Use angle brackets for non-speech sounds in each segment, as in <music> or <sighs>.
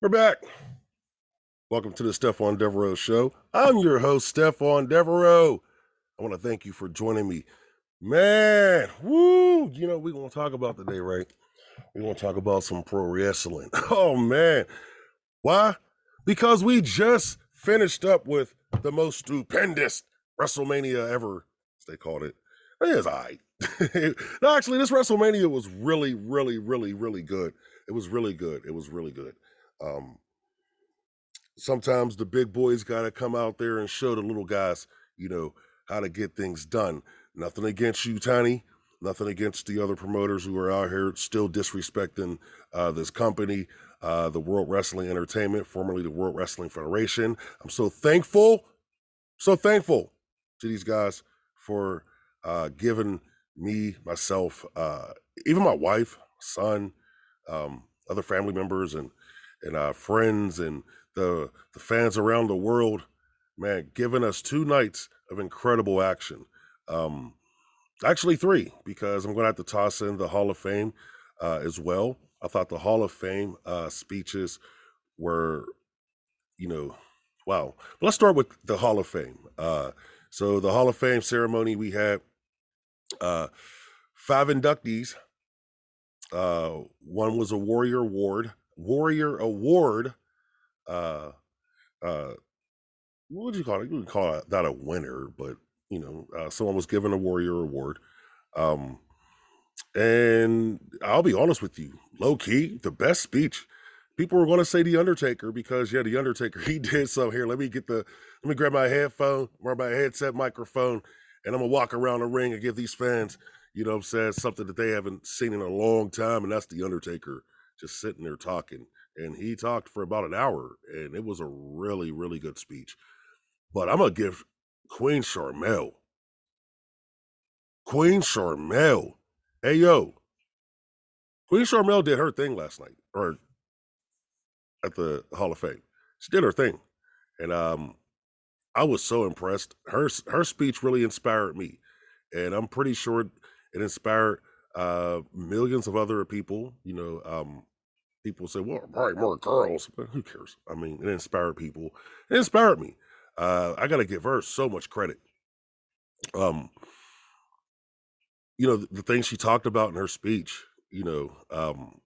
We're back. Welcome to the Stephon Devereaux Show. I'm your host, Stephon Devereaux. I want to thank you for joining me. Man, woo! You know, we're going to talk about today, right? We're going to talk about some pro wrestling. <laughs> Oh, man. Why? Because we just finished up with the most stupendous WrestleMania ever, as they called it. It is all right. no, <laughs> actually, this WrestleMania was really, really, really, really good. It was really good. It was really good. Um, sometimes the big boys got to come out there and show the little guys, you know, how to get things done. Nothing against you, Tiny. Nothing against the other promoters who are out here still disrespecting uh, this company, uh, the World Wrestling Entertainment, formerly the World Wrestling Federation. I'm so thankful, so thankful to these guys for uh, giving me, myself, uh, even my wife, son, um, other family members, and and our friends, and the the fans around the world, man, giving us two nights of incredible action. Um, actually, three because I'm going to have to toss in the Hall of Fame uh, as well. I thought the Hall of Fame uh, speeches were, you know, wow. But let's start with the Hall of Fame. Uh, so the Hall of Fame ceremony we had uh, five inductees. Uh, one was a Warrior Award, Warrior Award. Uh, uh, what would you call it? You would call that a winner, but you know, uh, someone was given a Warrior Award. Um, and I'll be honest with you, low key, the best speech. People were going to say the Undertaker because yeah, the Undertaker <laughs> he did so. Here, let me get the, let me grab my headphone, grab my headset microphone, and I'm gonna walk around the ring and give these fans, you know, I'm saying something that they haven't seen in a long time, and that's the Undertaker just sitting there talking. And he talked for about an hour, and it was a really, really good speech. But I'm gonna give Queen Sharmell. Queen Sharmell. hey yo, Queen Sharmell did her thing last night, or at the Hall of Fame. She did her thing, and um, I was so impressed. Her her speech really inspired me, and I'm pretty sure it inspired uh, millions of other people. You know, um, people say, "Well, probably more girls," but who cares? I mean, it inspired people. It inspired me. Uh, I got to give her so much credit. Um, you know, the, the things she talked about in her speech, you know, um,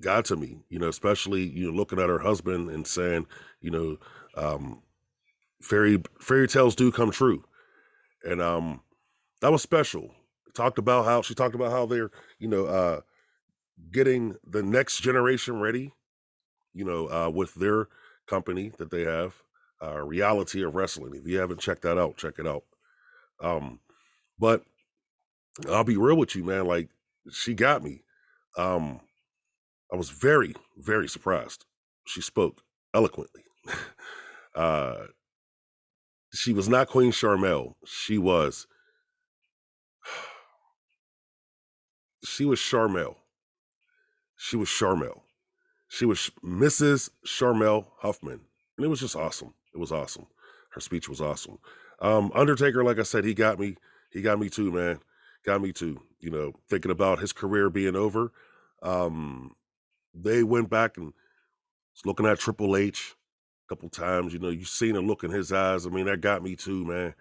got to me. You know, especially you know, looking at her husband and saying, you know, um, fairy fairy tales do come true, and um, that was special. Talked about how she talked about how they're you know uh, getting the next generation ready, you know, uh, with their company that they have, uh, Reality of Wrestling. If you haven't checked that out, check it out. Um, but I'll be real with you, man. Like she got me. Um, I was very, very surprised. She spoke eloquently. <laughs> uh, she was not Queen Sharmell. She was <sighs> she was Sharmell. She was Sharmell. She was Mrs. Sharmell Huffman. And it was just awesome. It was awesome. Her speech was awesome. Um, Undertaker, like I said, he got me. He got me too, man. Got me too. You know, thinking about his career being over. Um, they went back and was looking at Triple H a couple times. You know, you seen a look in his eyes. I mean, that got me too, man.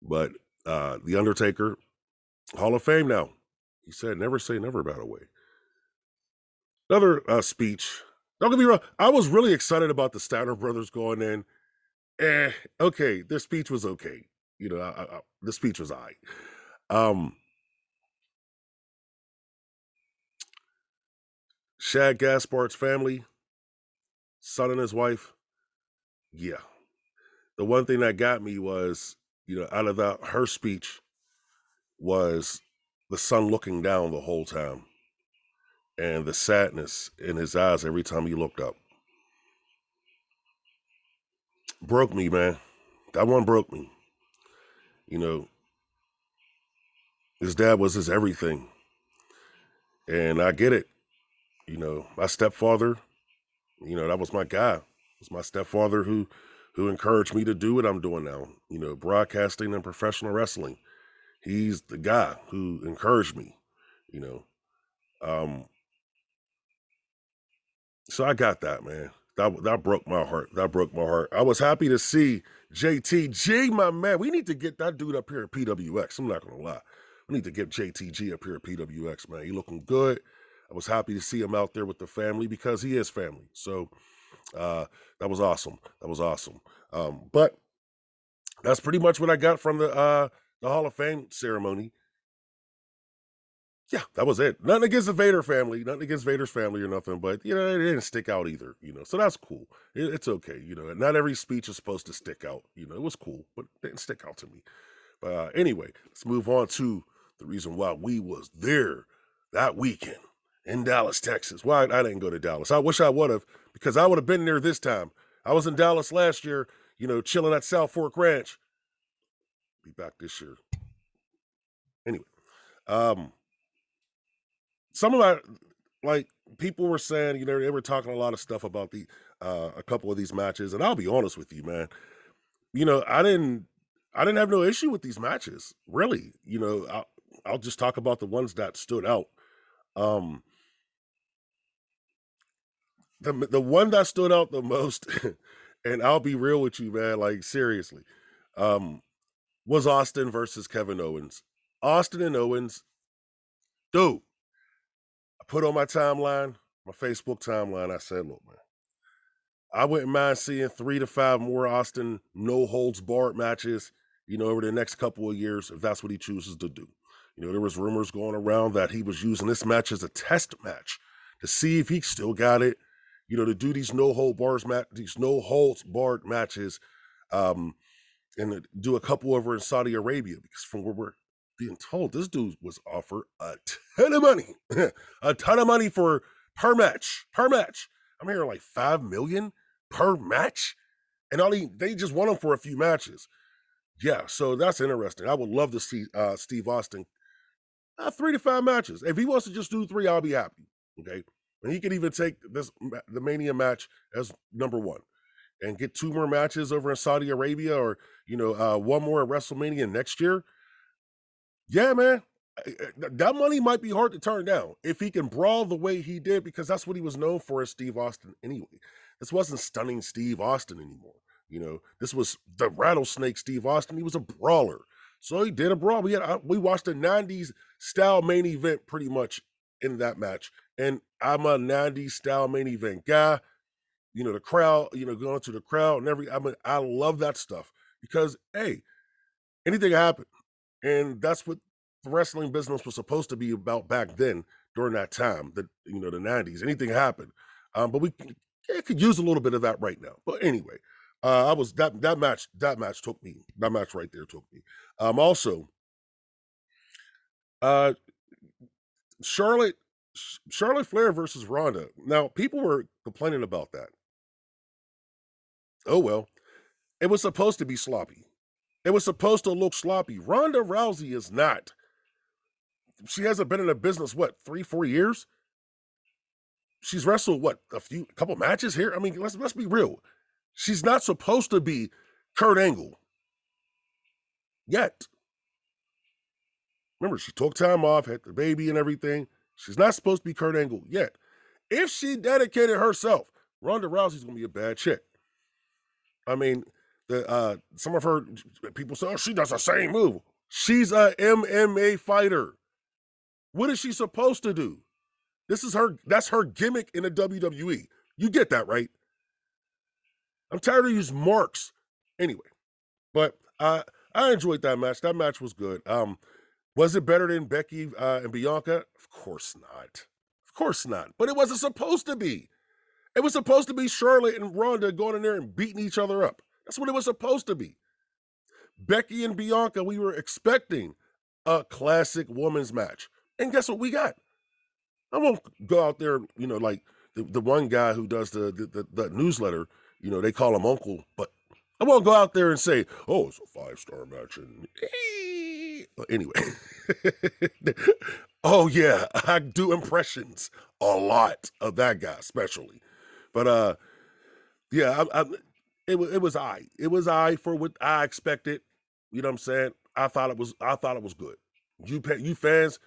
But uh The Undertaker, Hall of Fame now. He said, never say never about a way. Another uh, speech. Don't get me wrong. I was really excited about the Steiner brothers going in. Eh, okay, their speech was okay. You know, I, I, the speech was I. Um, Shad Gaspard's family, son and his wife, yeah. The one thing that got me was, you know, out of that her speech was the son looking down the whole time and the sadness in his eyes every time he looked up. Broke me, man. That one broke me. You know, his dad was his everything. And I get it. You know, my stepfather you know, that was my guy. It was my stepfather who who encouraged me to do what I'm doing now. You know, broadcasting and professional wrestling. He's the guy who encouraged me. You know, um, So I got that, man. That that broke my heart. That broke my heart. I was happy to see JTG, my man. We need to get that dude up here at PWX. I'm not gonna lie. We need to get JTG up here at PWX, man. He looking good. I was happy to see him out there with the family because he is family. So uh, that was awesome. That was awesome. Um, but that's pretty much what I got from the uh, the Hall of Fame ceremony. Yeah, that was it. Nothing against the Vader family, nothing against Vader's family or nothing, but you know, it didn't stick out either, you know. So that's cool. It, it's okay, you know. Not every speech is supposed to stick out, you know. It was cool, but it didn't stick out to me. But uh, anyway, let's move on to the reason why we was there that weekend in Dallas, Texas. Why I didn't go to Dallas. I wish I would have, because I would have been there this time. I was in Dallas last year, you know, chilling at Southfork Ranch. Be back this year. Anyway, um, some of my like people were saying, you know, they were talking a lot of stuff about the uh a couple of these matches, and I'll be honest with you, man. You know, I didn't I didn't have no issue with these matches, really. You know, I'll, I'll just talk about the ones that stood out. Um, the the one that stood out the most, <laughs> and I'll be real with you, man, like seriously, um, was Austin versus Kevin Owens. Austin and Owens, dude. Put on my timeline, my Facebook timeline. I said, look, man, I wouldn't mind seeing three to five more Austin no holds barred matches, you know, over the next couple of years if that's what he chooses to do. You know, there was rumors going around that he was using this match as a test match to see if he still got it you know, to do these no hold bars match, these no holds barred matches, um, and do a couple over in Saudi Arabia because from where we're being told, this dude was offered a ton of money, <laughs> a ton of money for per match, per match. I'm hearing like five million per match, and all he they just want him for a few matches. Yeah, so that's interesting. I would love to see uh, Steve Austin uh, three to five matches. If he wants to just do three, I'll be happy. Okay, and he could even take this the Mania match as number one and get two more matches over in Saudi Arabia or, you know, uh, one more at WrestleMania next year. Yeah, man. Eh, eh, that money might be hard to turn down if he can brawl the way he did, because that's what he was known for as Steve Austin anyway. This wasn't stunning Steve Austin anymore. You know, this was the rattlesnake Steve Austin. He was a brawler. So he did a brawl. We had we watched a 90s style main event pretty much in that match. And I'm a 90s style main event guy. You know, the crowd, you know, going to the crowd and every I mean, I love that stuff because hey, anything happen. And that's what the wrestling business was supposed to be about back then during that time, the you know, the 90s. Anything happened. Um, but we yeah, could use a little bit of that right now. But anyway, uh, I was that that match, that match took me, that match right there took me. Um, also, uh Charlotte Charlotte Flair versus Ronda. Now, people were complaining about that. Oh well. It was supposed to be sloppy. It was supposed to look sloppy. Ronda Rousey is not. She hasn't been in the business what three, four years. She's wrestled what a few, a couple matches here. I mean, let's let's be real. She's not supposed to be Kurt Angle yet. Remember, she took time off, had the baby and everything. She's not supposed to be Kurt Angle yet. If she dedicated herself, Ronda Rousey's gonna be a bad chick. I mean, the uh some of her people say, oh, she does the same move. She's a MMA fighter. What is she supposed to do? This is her, that's her gimmick in the WWE. You get that, right? I'm tired of these marks. Anyway, but uh, I enjoyed that match. That match was good. Um, was it better than Becky uh, and Bianca? Of course not. Of course not. But it wasn't supposed to be. It was supposed to be Charlotte and Ronda going in there and beating each other up. That's what it was supposed to be. Becky and Bianca, we were expecting a classic women's match. And guess what we got? I won't go out there, you know, like the, the one guy who does the, the, the, the newsletter, you know, they call him Uncle, but I won't go out there and say, oh, it's a five star match. And <laughs> anyway, <laughs> oh yeah, I do impressions a lot of that guy, especially. But uh, yeah, I, I, it was it was I. It was I for what I expected. You know what I'm saying? I thought it was I thought it was good. You you fans,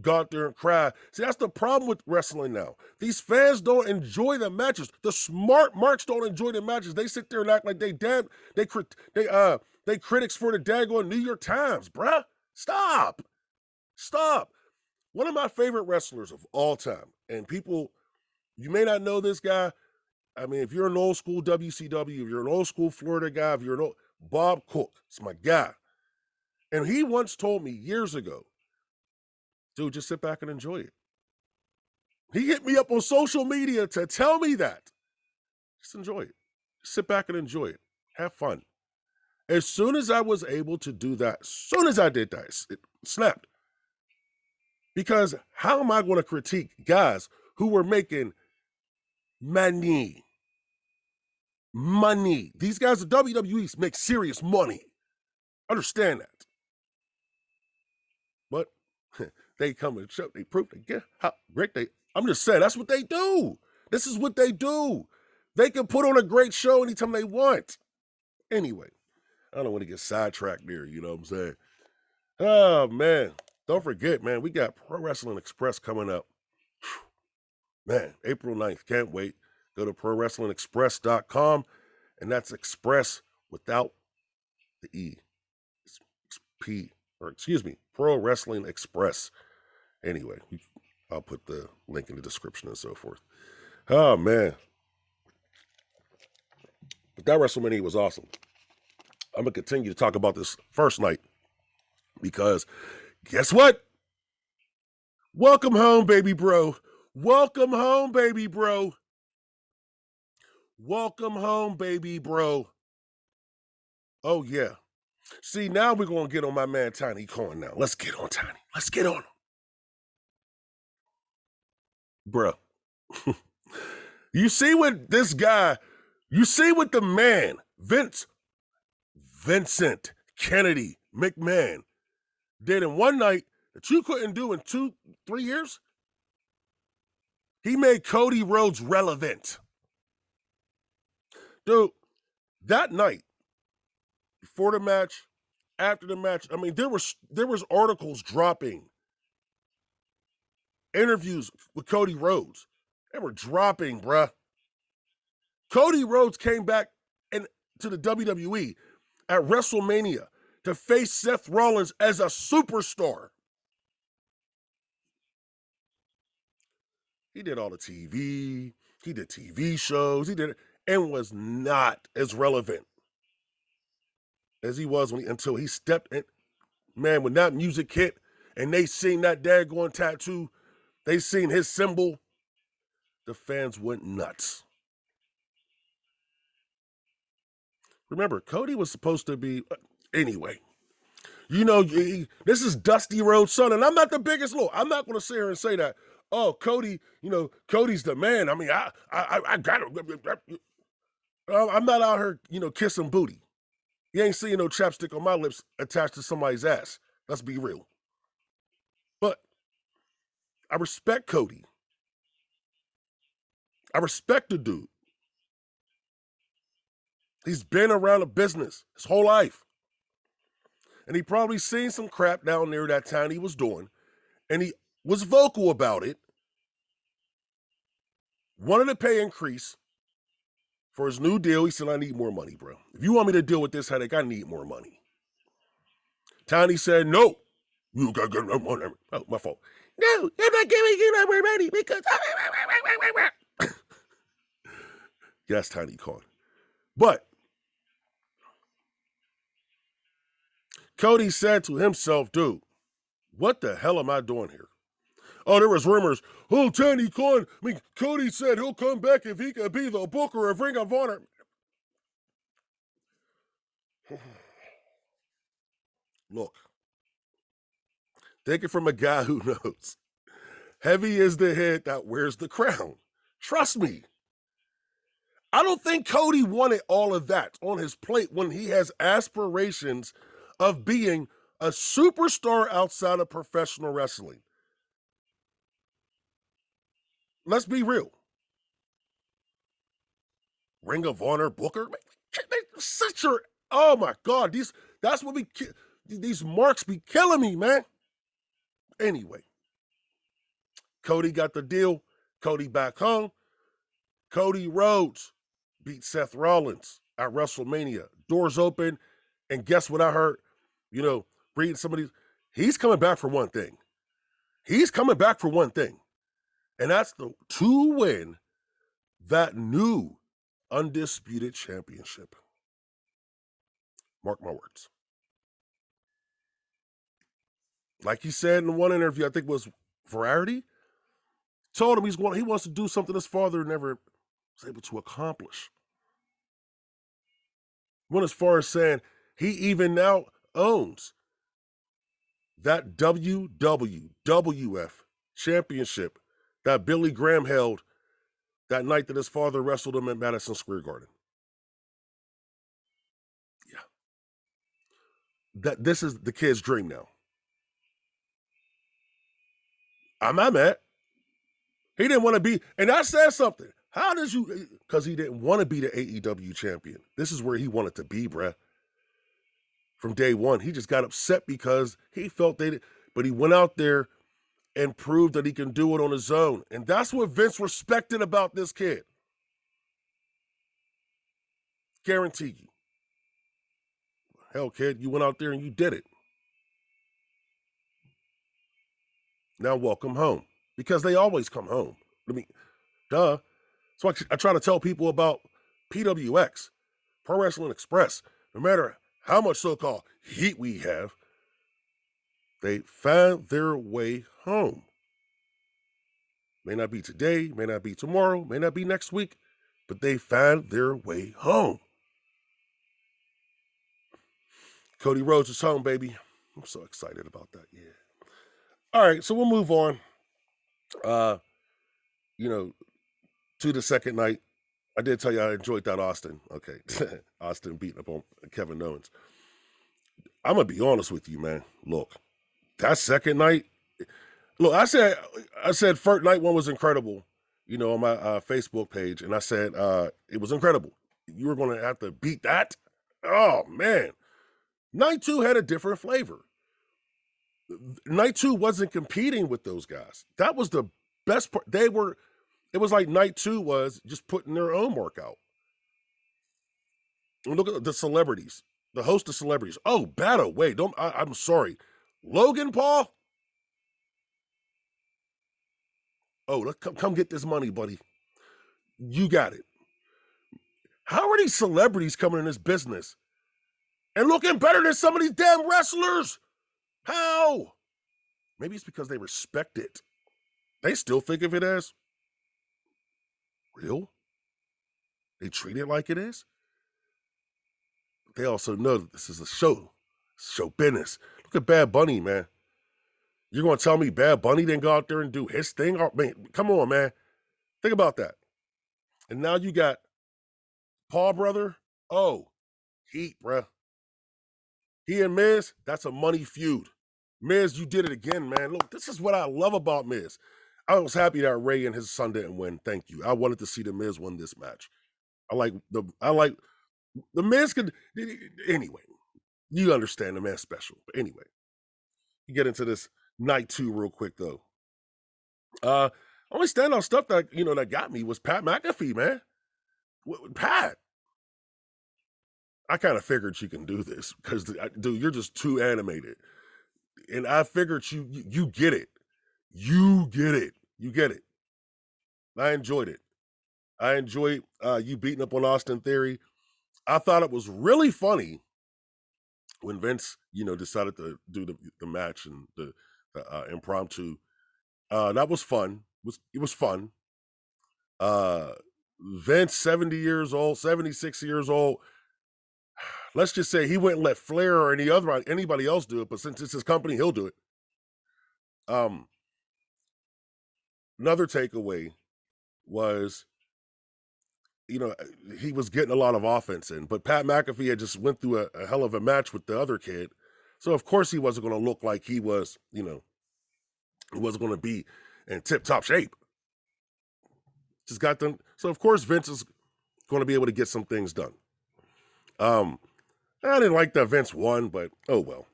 go out there and cry. See, that's the problem with wrestling now. These fans don't enjoy the matches. The smart marks don't enjoy the matches. They sit there and act like they damn they crit they uh they critics for the daggone New York Times, bruh. Stop. Stop. One of my favorite wrestlers of all time, and people, you may not know this guy. I mean, if you're an old school WCW, if you're an old school Florida guy, if you're an old Bob Cook, it's my guy. And he once told me years ago, dude, just sit back and enjoy it. He hit me up on social media to tell me that. Just enjoy it. Sit back and enjoy it. Have fun. As soon as I was able to do that, as soon as I did that, it snapped. Because how am I going to critique guys who were making money? Money. These guys at WWE make serious money. Understand that. But <laughs> they come and show, they prove they get how great they. I'm just saying that's what they do. This is what they do. They can put on a great show anytime they want. Anyway, I don't want to get sidetracked there. You know what I'm saying? Oh man, don't forget, man, we got Pro Wrestling Express coming up. Man, April 9th. Can't wait. Go to ProWrestlingExpress.com, and that's Express without the E. It's P, or excuse me, Pro Wrestling Express. Anyway, I'll put the link in the description and so forth. Oh, man. But that WrestleMania was awesome. I'm going to continue to talk about this first night because guess what? Welcome home, baby bro. Welcome home, baby bro. Welcome home, baby bro. Oh, yeah. See, now we're going to get on my man Tiny Khan now. Let's get on Tiny. Let's get on him. Bro. <laughs> you see what this guy, you see what the man, Vince, Vincent Kennedy McMahon, did in one night that you couldn't do in two, three years? He made Cody Rhodes relevant. Dude, that night, before the match, after the match, I mean, there was there was articles dropping, interviews with Cody Rhodes. They were dropping, bruh. Cody Rhodes came back and to the WWE at WrestleMania to face Seth Rollins as a superstar. He did all the TV, he did TV shows, he did and was not as relevant as he was when he, until he stepped in. Man, when that music hit and they seen that daggone tattoo, they seen his symbol, the fans went nuts. Remember, Cody was supposed to be uh, anyway. You know, this is Dusty Rhodes' son, and I'm not the biggest look. I'm not going to sit here and say that. Oh, Cody, you know, Cody's the man. I mean, I, I, I got to. Um, I'm not out here, you know, kissing booty. You ain't seeing no chapstick on my lips attached to somebody's ass. Let's be real. But I respect Cody. I respect the dude. He's been around the business his whole life. And he probably seen some crap down there that time he was doing. And he was vocal about it. Wanted a pay increase for his new deal. He said, I need more money, bro. If you want me to deal with this headache, I need more money. Tiny said, No. You got to get more money. Oh, my fault. No, I'm not giving you no more money because. <laughs> yes, Tiny Khan. But Cody said to himself, dude, what the hell am I doing here? Oh, there was rumors. Oh, Tony Khan. I mean, Cody said he'll come back if he could be the booker of Ring of Honor. <sighs> Look, take it from a guy who <laughs> knows. Heavy is the head that wears the crown. Trust me. I don't think Cody wanted all of that on his plate when he has aspirations of being a superstar outside of professional wrestling. Let's be real. Ring of Honor Booker, such a oh my god, these that's what we these marks be killing me, man. Anyway, Cody got the deal. Cody back home. Cody Rhodes beat Seth Rollins at WrestleMania. Doors open. And guess what I heard? You know, reading some of these, he's coming back for one thing. He's coming back for one thing. And that's the to win that new undisputed championship. Mark my words. Like he said in one interview, I think was Variety, told him he's going, he wants to do something his father never was able to accomplish. Went as far as saying he even now owns that WWWF championship that Billy Graham held that night that his father wrestled him at Madison Square Garden. Yeah. That this is the kid's dream now. I'm not mad. He didn't want to be, and I said something. How did you? Because he didn't want to be the AEW champion. This is where he wanted to be, bruh. From day one, he just got upset because he felt they did, but he went out there and prove that he can do it on his own. And that's what Vince respected about this kid. Guarantee you. Hell, kid, you went out there and you did it. Now welcome home. Because they always come home. I mean, duh. So I, I try to tell people about PWX, Pro Wrestling Express. No matter how much so-called heat we have, they found their way home. May not be today, may not be tomorrow, may not be next week, but they found their way home. Cody Rhodes is home, baby. I'm so excited about that. Yeah. All right, so we'll move on. Uh, you know, to the second night. I did tell you I enjoyed that Austin. Okay. <laughs> Austin beating up on Kevin Owens. I'm gonna be honest with you, man. Look, that second night, look, I said I said first night one was incredible, you know, on my uh, Facebook page, and I said uh, it was incredible. You were gonna have to beat that. Oh man, night two had a different flavor. Night two wasn't competing with those guys. That was the best part. They were. It was like night two was just putting their own work out. Look at the celebrities, the host of celebrities. Oh, Battle. away. Don't. I, I'm sorry. Logan Paul? Oh, let come, come get this money, buddy. You got it. How are these celebrities coming in this business and looking better than some of these damn wrestlers? How? Maybe it's because they respect it. They still think of it as real. They treat it like it is. They also know that this is a show, show business. Look at Bad Bunny, man. You're gonna tell me Bad Bunny didn't go out there and do his thing? Oh, man, come on, man. Think about that. And now you got Paul brother. Oh, heat, bruh. He and Miz, that's a money feud. Miz, you did it again, man. Look, this is what I love about Miz. I was happy that Rey and his son didn't win. Thank you. I wanted to see the Miz win this match. I like the I like the Miz could anyway you understand the man special. But anyway, you get into this night two real quick though. Uh only standout stuff that you know that got me was Pat McAfee, man. Pat. I kind of figured she can do this because dude, you're just too animated. And I figured you, you you get it. You get it. You get it. I enjoyed it. I enjoyed uh, you beating up on Austin Theory. I thought it was really funny when Vince, you know, decided to do the, the match and the, uh, impromptu, uh, that was fun. It was it was fun. Uh, Vince, seventy years old, seventy six years old. <sighs> Let's just say he wouldn't let Flair or any other anybody else do it, but since it's his company, he'll do it. Um, another takeaway was you know, he was getting a lot of offense in, but Pat McAfee had just went through a, a hell of a match with the other kid. So of course he wasn't going to look like he was, you know, he wasn't going to be in tip top shape. Just got them. So of course Vince is going to be able to get some things done. Um, I didn't like that Vince won, but oh well.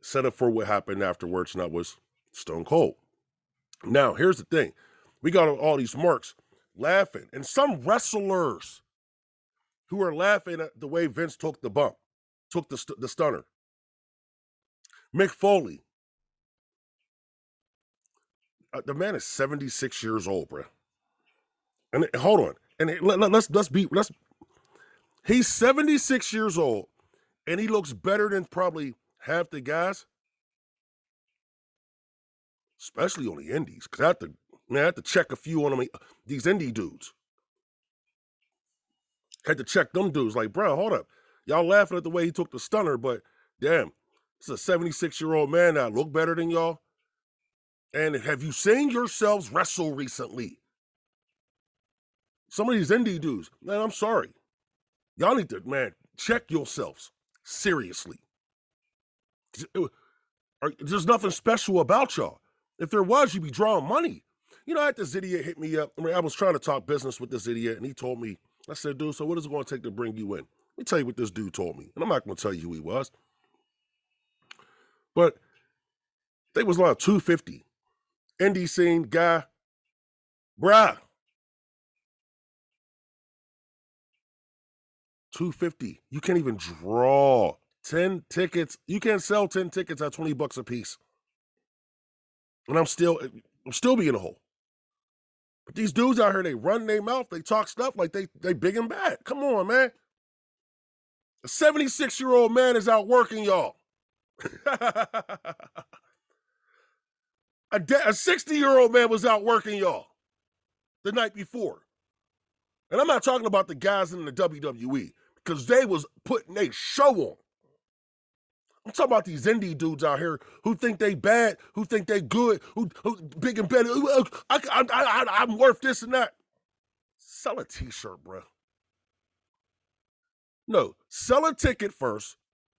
Set up for what happened afterwards, and that was Stone Cold. Now, here's the thing we got all these marks laughing, and some wrestlers who are laughing at the way Vince took the bump, took the, st- the stunner. Mick Foley. Uh, the man is 76 years old, bro. And it, hold on. And it, let, let's let's be let's he's 76 years old and he looks better than probably half the guys especially on the indies, because to, man, I had to check a few on them, uh, these indie dudes. Had to check them dudes. Like, bro, hold up, y'all laughing at the way he took the stunner, but damn, it's a 76 year old man that look better than y'all. And have you seen yourselves wrestle recently? Some of these indie dudes, man, I'm sorry. Y'all need to, man, check yourselves seriously. Uh, there's nothing special about y'all. If there was, you'd be drawing money. You know, I had this idiot hit me up. I mean, I was trying to talk business with this idiot, and he told me, I said, dude, so what is it going to take to bring you in? Let me tell you what this dude told me. And I'm not going to tell you who he was. But they was like 250. Indie scene guy. Bruh. 250. You can't even draw 10 tickets. You can't sell 10 tickets at 20 bucks a piece and I'm still I'm still being a hole. But these dudes out here, they run their mouth, they talk stuff like they they big and bad. Come on, man. A 76 year old man is out working y'all. <laughs> a, de- a 60 year old man was out working y'all the night before. And I'm not talking about the guys in the WWE because they was putting a show on. I'm talking about these indie dudes out here who think they bad, who think they good, who, who big and better. I, I, I, I'm worth this and that. Sell a t-shirt, bro. No, sell a ticket first,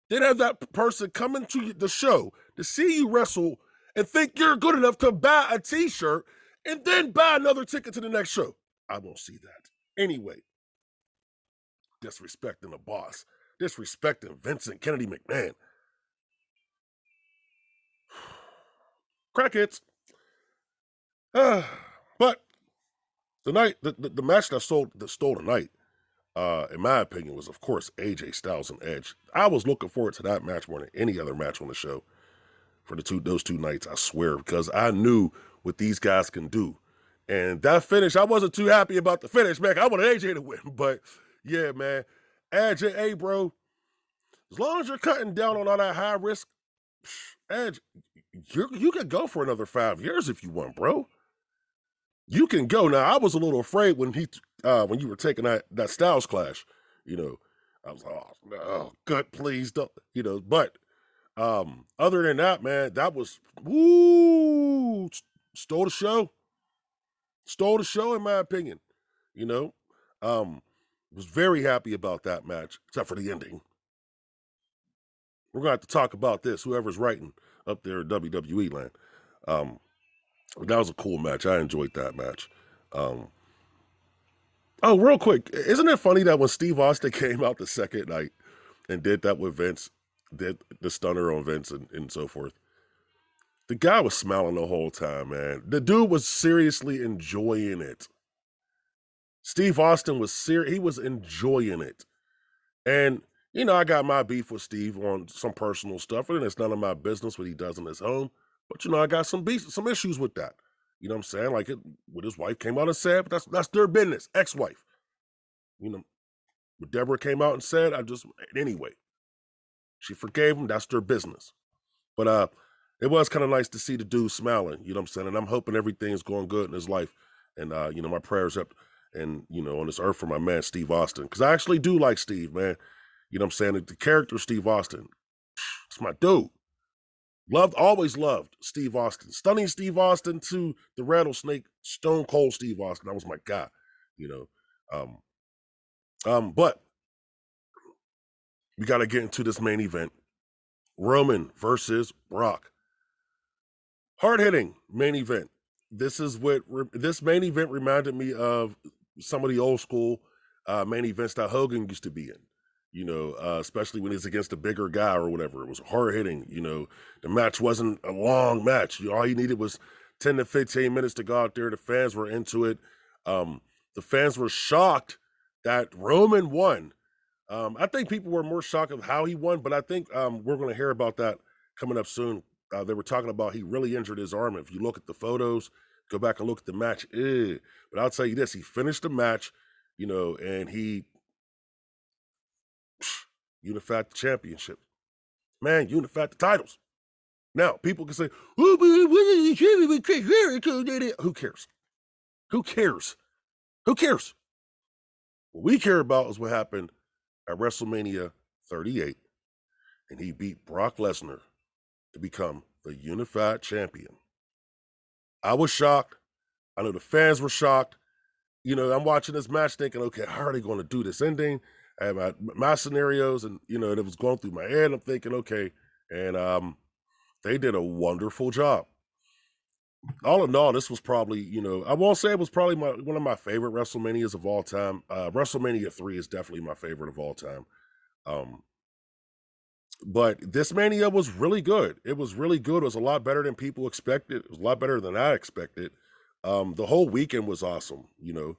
then have that person come into the show to see you wrestle and think you're good enough to buy a t-shirt and then buy another ticket to the next show. I won't see that. Anyway, disrespecting the boss, disrespecting Vincent Kennedy McMahon. Crackheads. <sighs> But the night, the, the, the, match that sold that stole the night, uh, in my opinion, was of course AJ Styles and Edge. I was looking forward to that match more than any other match on the show for the two those two nights. I swear, because I knew what these guys can do. And that finish, I wasn't too happy about the finish, man. I wanted AJ to win, <laughs> but yeah, man, Edge, hey, bro, as long as you're cutting down on all that high risk, Edge, you you can go for another five years if you want, bro. You can go. Now, I was a little afraid when he uh when you were taking that that Styles clash, you know. I was like, oh no, good, please don't, you know, but um, other than that, man, that was woo stole the show. Stole the show, in my opinion. You know, um, was very happy about that match, except for the ending. We're gonna have to talk about this. Whoever's writing up there WWE land. Um, that was a cool match. I enjoyed that match. Um, oh, real quick, isn't it funny that when Steve Austin <laughs> came out the second night and did that with Vince, did the stunner on Vince and, and so forth, the guy was smiling the whole time, man. The dude was seriously enjoying it. Steve Austin was serious. He was enjoying it. And you know, I got my beef with Steve on some personal stuff, and it's none of my business what he does in his home. But you know, I got some beef, some issues with that. You know what I'm saying? Like it, what his wife came out and said, but that's that's their business. Ex-wife. You know, what Deborah came out and said, I just anyway. She forgave him. That's their business. But uh, it was kind of nice to see the dude smiling. You know what I'm saying? And I'm hoping everything's going good in his life. And uh, you know, my prayers up and you know on this earth for my man Steve Austin because I actually do like Steve, man. You know what I'm saying? The character Steve Austin, it's my dude. Loved, always loved Steve Austin. Stunning Steve Austin to the rattlesnake, Stone Cold Steve Austin. That was my guy, you know. Um, um, but we got to get into this main event Roman versus Brock. Hard hitting main event. This is what this main event reminded me of some of the old school uh, main events that Hogan used to be in you know, uh, especially when he's against a bigger guy or whatever. It was hard hitting, you know. The match wasn't a long match. You, all you needed was 10 to 15 minutes to go out there. The fans were into it. Um, the fans were shocked that Roman won. Um, I think people were more shocked of how he won, but I think um, we're going to hear about that coming up soon. Uh, they were talking about he really injured his arm. If you look at the photos, go back and look at the match. Eh. But I'll tell you this: he finished the match, you know, and he unified the championship. Man, unified the titles. Now, people can say, oh, who cares? Who cares? Who cares? What we care about is what happened at WrestleMania 38, and he beat Brock Lesnar to become the unified champion. I was shocked. I know the fans were shocked. You know, I'm watching this match thinking, okay, how are they going to do this ending? I had my, my scenarios, and you know, it was going through my head. I'm thinking, okay, and um, they did a wonderful job. All in all, this was probably, you know, I won't say it was probably my one of my favorite WrestleManias of all time. Uh, WrestleMania three is definitely my favorite of all time. Um, but this mania was really good. It was really good. It was a lot better than people expected. It was a lot better than I expected. Um, the whole weekend was awesome. You know,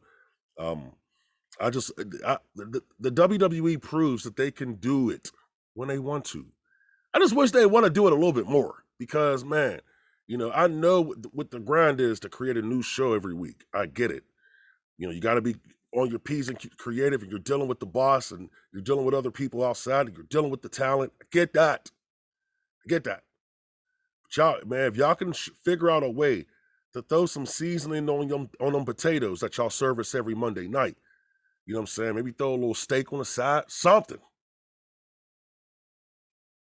um, I just uh, I, the, the WWE proves that they can do it when they want to. I just wish they want to do it a little bit more because, man, you know, I know what the grind is to create a new show every week. I get it. You know, you got to be on your P's and creative, and you're dealing with the boss, and you're dealing with other people outside, and you're dealing with the talent. I get that. I get that. But y'all, man, if y'all can sh- figure out a way to throw some seasoning on them on them potatoes that y'all service every Monday night, you know what I'm saying? Maybe throw a little steak on the side, something.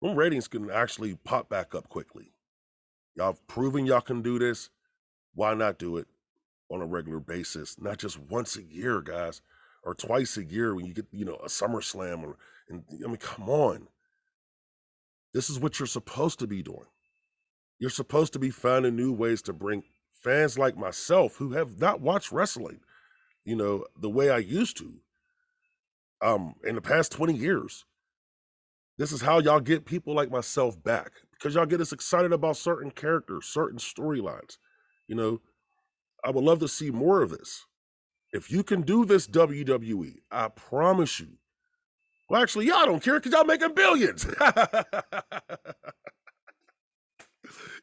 Them ratings can actually pop back up quickly. Y'all have proven y'all can do this. Why not do it on a regular basis? Not just once a year, guys, or twice a year when you get, you know, a SummerSlam. Or, and I mean, come on. This is what you're supposed to be doing. You're supposed to be finding new ways to bring fans like myself who have not watched wrestling, you know, the way I used to, um, in the past 20 years. This is how y'all get people like myself back because y'all get us excited about certain characters, certain storylines. You know, I would love to see more of this. If you can do this, WWE, I promise you. Well, actually, y'all don't care because y'all making billions. <laughs>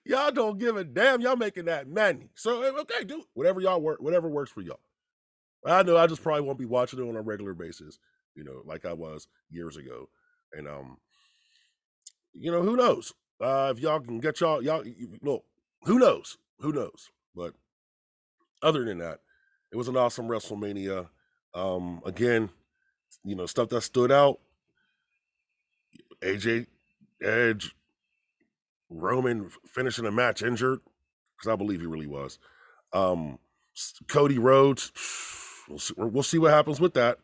y'all don't give a damn. Y'all making that money. So eh, okay, do whatever y'all work, whatever works for y'all. I know I just probably won't be watching it on a regular basis, you know, like I was years ago. And um, you know, who knows? Uh, if y'all can get y'all y'all look, who knows? Who knows? But other than that, it was an awesome WrestleMania. Um, again, you know, stuff that stood out. AJ Edge, Roman finishing a match injured, because I believe he really was. Um, Cody Rhodes, we'll see, we'll see what happens with that.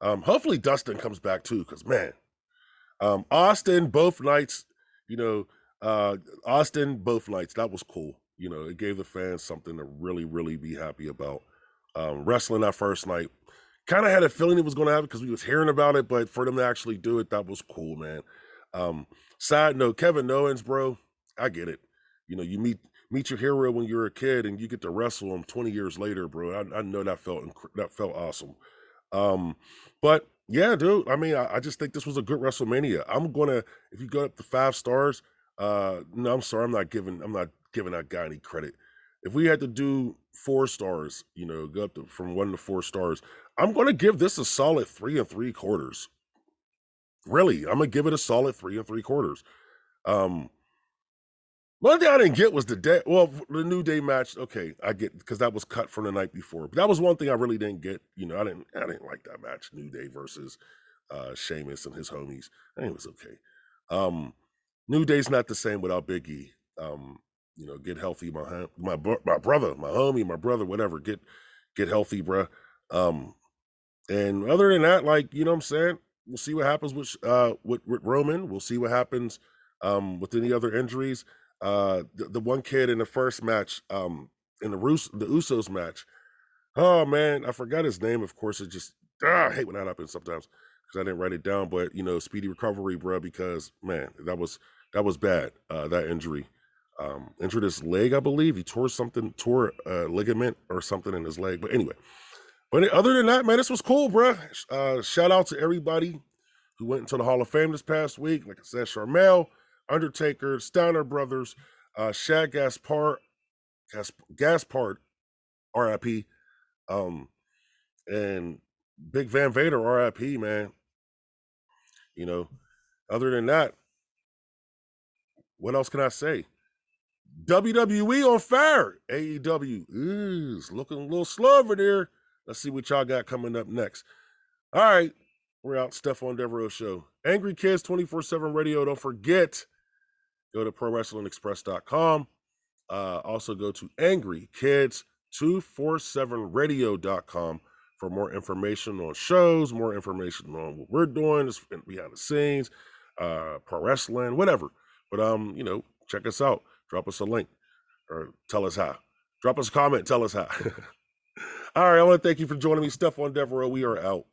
Um, hopefully Dustin comes back too, because man, um, Austin both nights, you know, uh, Austin both nights. That was cool. You know, it gave the fans something to really, really be happy about. Um, wrestling that first night, kind of had a feeling it was going to happen because we was hearing about it, but for them to actually do it, that was cool, man. Um, side note, Kevin Owens, bro, I get it. You know, you meet meet your hero when you're a kid and you get to wrestle him 20 years later, bro. I, I know that felt that felt awesome. Um, but yeah, dude. I mean, I, I, just think this was a good WrestleMania. I'm gonna if you go up to five stars, uh no, I'm sorry, I'm not giving I'm not giving that guy any credit. If we had to do four stars, you know, go up to, from one to four stars, I'm gonna give this a solid three and three quarters. Really, I'm gonna give it a solid three and three quarters. Um one thing I didn't get was the day. Well, the New Day match. Okay, I get because that was cut from the night before. But that was one thing I really didn't get. You know, I didn't. I didn't like that match. New Day versus uh Sheamus and his homies. I think it was okay. Um, New Day's not the same without Big E. Um, you know, get healthy, my my my brother, my homie, my brother, whatever. Get get healthy, bruh. Um, and other than that, like you know, what I'm saying, we'll see what happens with uh with, with Roman. We'll see what happens um with any other injuries uh the, the one kid in the first match um in the Rus- the Usos match. Oh man, I forgot his name. Of course, it just ah, I hate when that happens sometimes because I didn't write it down. But you know, speedy recovery, bro. Because man, that was that was bad. Uh, that injury. um, injured his leg, I believe. He tore something, tore a ligament or something in his leg. But anyway, but other than that, man, this was cool, bro. Uh, shout out to everybody who went into the Hall of Fame this past week. Like I said, Sharmell, Undertaker, Steiner Brothers, uh, Shad Gaspard, Gas, Gaspard, RIP, um, and Big Van Vader, RIP, man. You know, other than that, what else can I say? WWE on fire. AEW is looking a little slow over there. Let's see what y'all got coming up next. All right, we're out. Stephon Devereaux Show. Angry Kids 24 7 radio. Don't forget, go to ProWrestlingExpress.com. Uh, also, go to Angry Kids 247radio.com for more information on shows, more information on what we're doing behind the scenes, uh, pro wrestling, whatever. But um, you know, check us out. Drop us a link or tell us how. Drop us a comment, tell us how. <laughs> All right, I want to thank you for joining me, Stephon Devereaux. We are out.